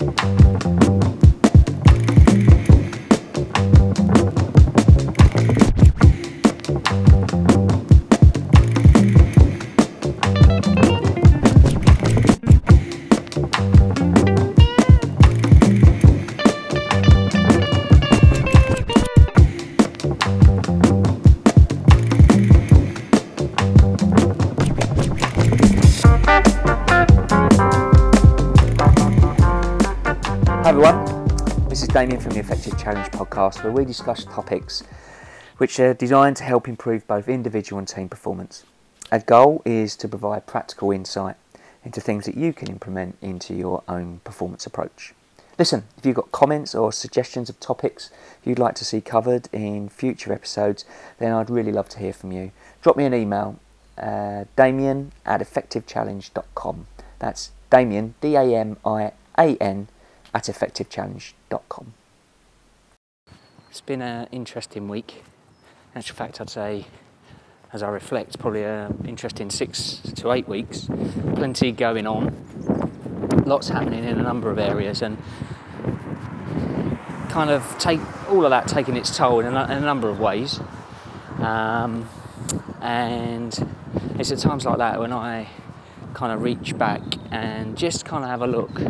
Hi Damian from the Effective Challenge podcast where we discuss topics which are designed to help improve both individual and team performance. Our goal is to provide practical insight into things that you can implement into your own performance approach. Listen, if you've got comments or suggestions of topics you'd like to see covered in future episodes, then I'd really love to hear from you. Drop me an email, uh, damian at effectivechallenge.com. That's Damian, D A M I A N at effectivechallenge.com. It's been an interesting week. In actual fact, I'd say, as I reflect, probably an interesting six to eight weeks. Plenty going on, lots happening in a number of areas, and kind of take all of that taking its toll in a, in a number of ways. Um, and it's at times like that when I kind of reach back and just kind of have a look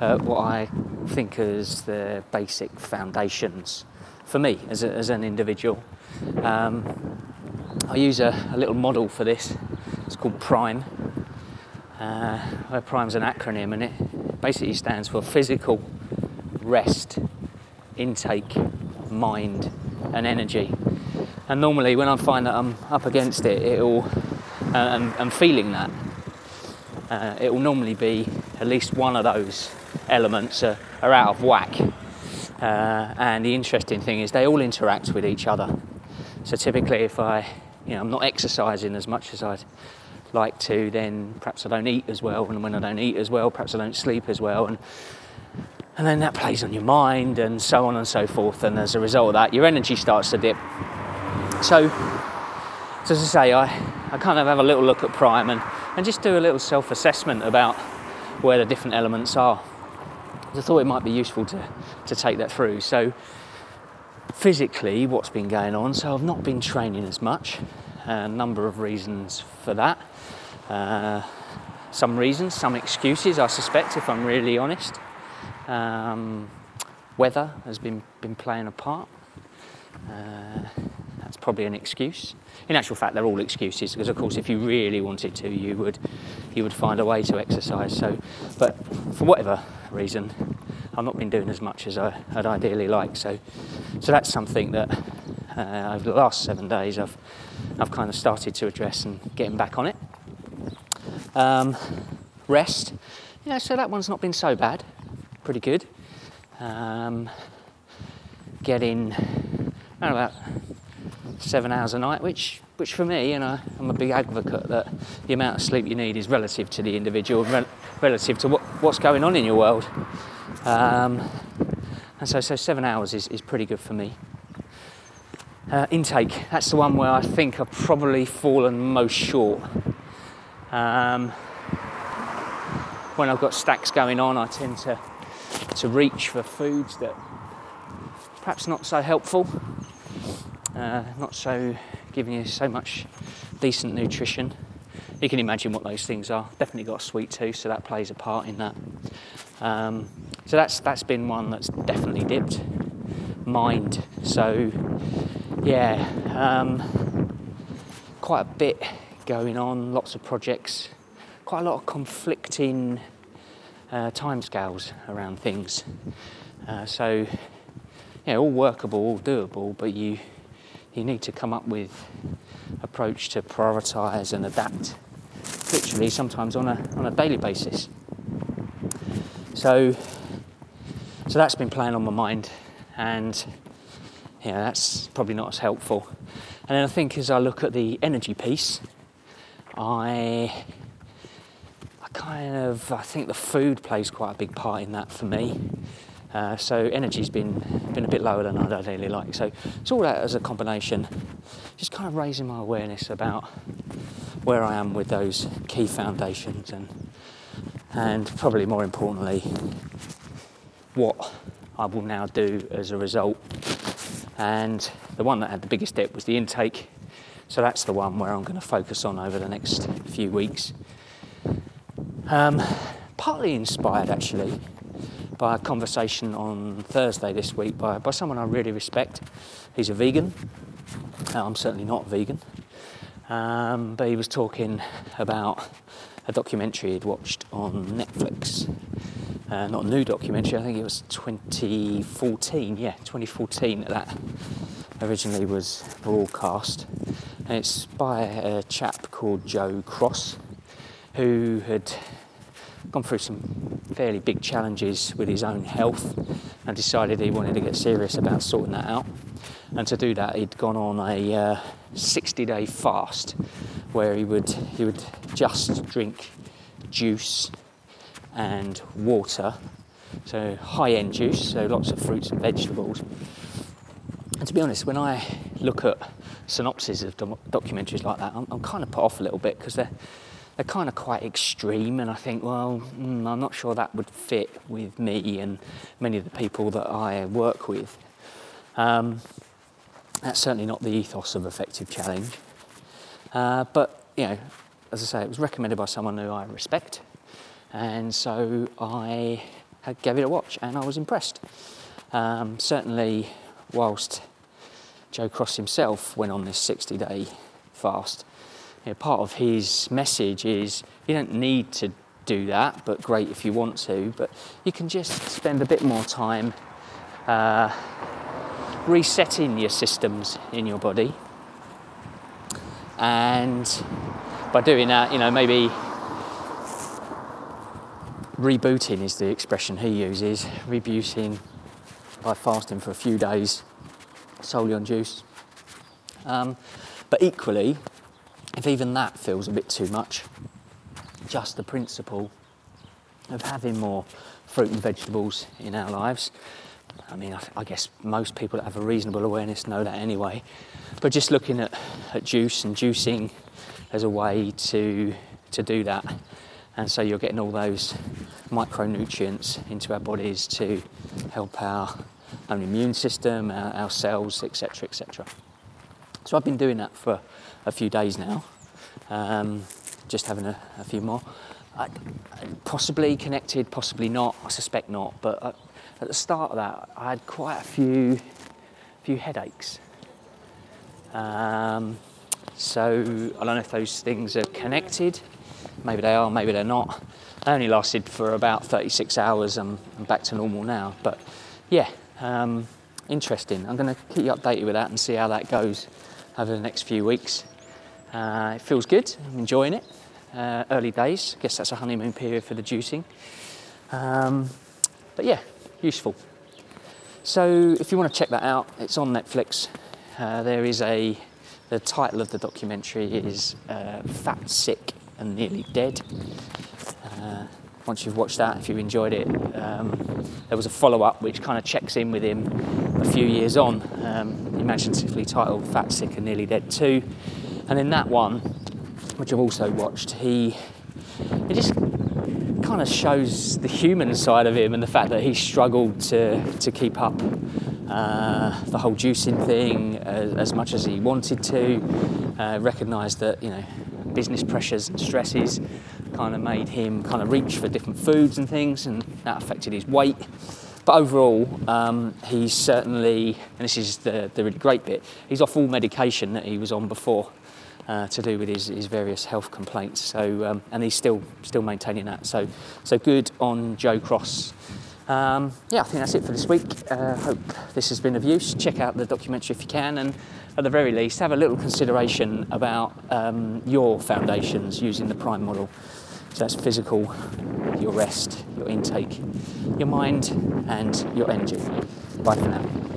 at what I think as the basic foundations for me as, a, as an individual. Um, I use a, a, little model for this. It's called PRIME. Uh, where PRIME's an acronym and it basically stands for physical, rest, intake, mind, and energy. And normally, when I find that I'm up against it, it'll uh, and, and feeling that, uh, it will normally be at least one of those elements are, are out of whack. Uh, and the interesting thing is they all interact with each other. So typically, if I, you know, I'm not exercising as much as I'd like to, then perhaps I don't eat as well. And when I don't eat as well, perhaps I don't sleep as well. And and then that plays on your mind and so on and so forth. And as a result of that, your energy starts to dip. So, so as I say, I, I kind of have a little look at Prime and, and just do a little self assessment about where the different elements are. I thought it might be useful to, to take that through. So, physically, what's been going on? So, I've not been training as much, a number of reasons for that. Uh, some reasons, some excuses, I suspect, if I'm really honest. Um, weather has been, been playing a part. Uh, that's probably an excuse. In actual fact, they're all excuses because, of course, if you really wanted to, you would you would find a way to exercise. So, but for whatever reason, I've not been doing as much as I, would ideally like. So, so that's something that uh, over the last seven days I've I've kind of started to address and getting back on it. Um, rest, yeah. So that one's not been so bad. Pretty good. Um, getting about seven hours a night, which, which for me, you know, I'm a big advocate that the amount of sleep you need is relative to the individual, re- relative to what, what's going on in your world. Um, and so, so seven hours is, is pretty good for me. Uh, intake, that's the one where I think I've probably fallen most short. Um, when I've got stacks going on, I tend to, to reach for foods that perhaps not so helpful uh, not so giving you so much decent nutrition. You can imagine what those things are. Definitely got a sweet tooth, so that plays a part in that. Um, so that's that's been one that's definitely dipped. Mind. So yeah, um, quite a bit going on. Lots of projects. Quite a lot of conflicting uh, timescales around things. Uh, so yeah, all workable, all doable, but you you need to come up with approach to prioritize and adapt literally sometimes on a on a daily basis. So so that's been playing on my mind and yeah that's probably not as helpful. And then I think as I look at the energy piece I I kind of I think the food plays quite a big part in that for me uh, so energy's been been a bit lower than I'd ideally like. So it's all that as a combination, just kind of raising my awareness about where I am with those key foundations and and probably more importantly, what I will now do as a result. And the one that had the biggest dip was the intake. So that's the one where I'm going to focus on over the next few weeks. Um, partly inspired actually by a conversation on Thursday this week by, by someone I really respect. He's a vegan. Uh, I'm certainly not vegan. Um, but he was talking about a documentary he'd watched on Netflix. Uh, not a new documentary, I think it was 2014. Yeah, 2014 that originally was broadcast. And it's by a chap called Joe Cross, who had gone through some fairly big challenges with his own health and decided he wanted to get serious about sorting that out. And to do that, he'd gone on a uh, 60-day fast where he would he would just drink juice and water, so high-end juice, so lots of fruits and vegetables. And to be honest, when I look at synopses of documentaries like that, I'm, I'm kind of put off a little bit because they're they're kind of quite extreme, and I think, well, mm, I'm not sure that would fit with me and many of the people that I work with. Um, that's certainly not the ethos of Effective Challenge. Uh, but, you know, as I say, it was recommended by someone who I respect, and so I gave it a watch and I was impressed. Um, certainly, whilst Joe Cross himself went on this 60 day fast, you know, part of his message is you don't need to do that, but great if you want to. But you can just spend a bit more time uh, resetting your systems in your body. And by doing that, you know, maybe rebooting is the expression he uses, rebooting by fasting for a few days solely on juice. Um, but equally, if even that feels a bit too much, just the principle of having more fruit and vegetables in our lives. I mean, I, I, guess most people that have a reasonable awareness know that anyway. But just looking at, at juice and juicing as a way to, to do that. And so you're getting all those micronutrients into our bodies to help our own immune system, our, our cells, etc., etc. So I've been doing that for a few days now, um, just having a, a few more. I, possibly connected, possibly not. I suspect not. But at, at the start of that, I had quite a few, few headaches. Um, so I don't know if those things are connected. Maybe they are, maybe they're not. They only lasted for about 36 hours. I'm, I'm back to normal now. But yeah, um, interesting. I'm going to keep you updated with that and see how that goes over the next few weeks. Uh, it feels good, I'm enjoying it. Uh, early days, I guess that's a honeymoon period for the juicing. Um, but yeah, useful. So if you want to check that out, it's on Netflix. Uh, there is a, the title of the documentary is uh, Fat, Sick and Nearly Dead. Uh, once you've watched that, if you enjoyed it, um, there was a follow up which kind of checks in with him a few years on, um, imaginatively titled Fat, Sick and Nearly Dead 2. And in that one, which I've also watched, he it just kind of shows the human side of him and the fact that he struggled to, to keep up uh, the whole juicing thing as, as, much as he wanted to. Uh, recognised that you know business pressures and stresses kind of made him kind of reach for different foods and things, and that affected his weight. But overall, um, he's certainly, and this is the, the really great bit, he's off all medication that he was on before. Uh, to do with his, his various health complaints. So, um, and he's still still maintaining that. So, so good on Joe Cross. Um, yeah, I think that's it for this week. Uh, hope this has been of use. Check out the documentary if you can, and at the very least, have a little consideration about um, your foundations using the Prime model. So that's physical, your rest, your intake, your mind, and your energy. Bye for now.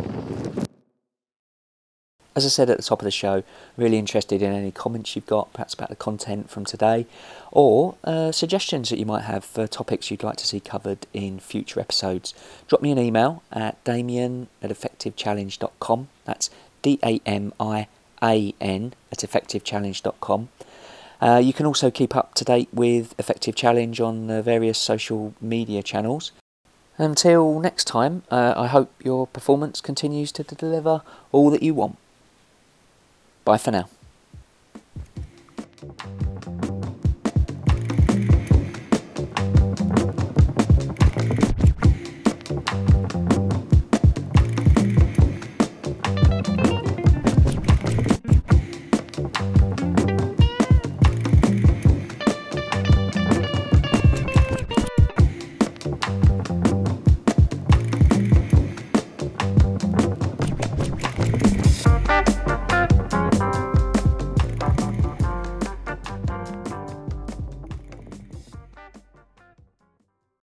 As I said at the top of the show, really interested in any comments you've got, perhaps about the content from today, or uh, suggestions that you might have for topics you'd like to see covered in future episodes. Drop me an email at damian at effectivechallenge.com. That's D A M I A N at effectivechallenge.com. Uh, you can also keep up to date with Effective Challenge on the various social media channels. Until next time, uh, I hope your performance continues to deliver all that you want. Bye for now.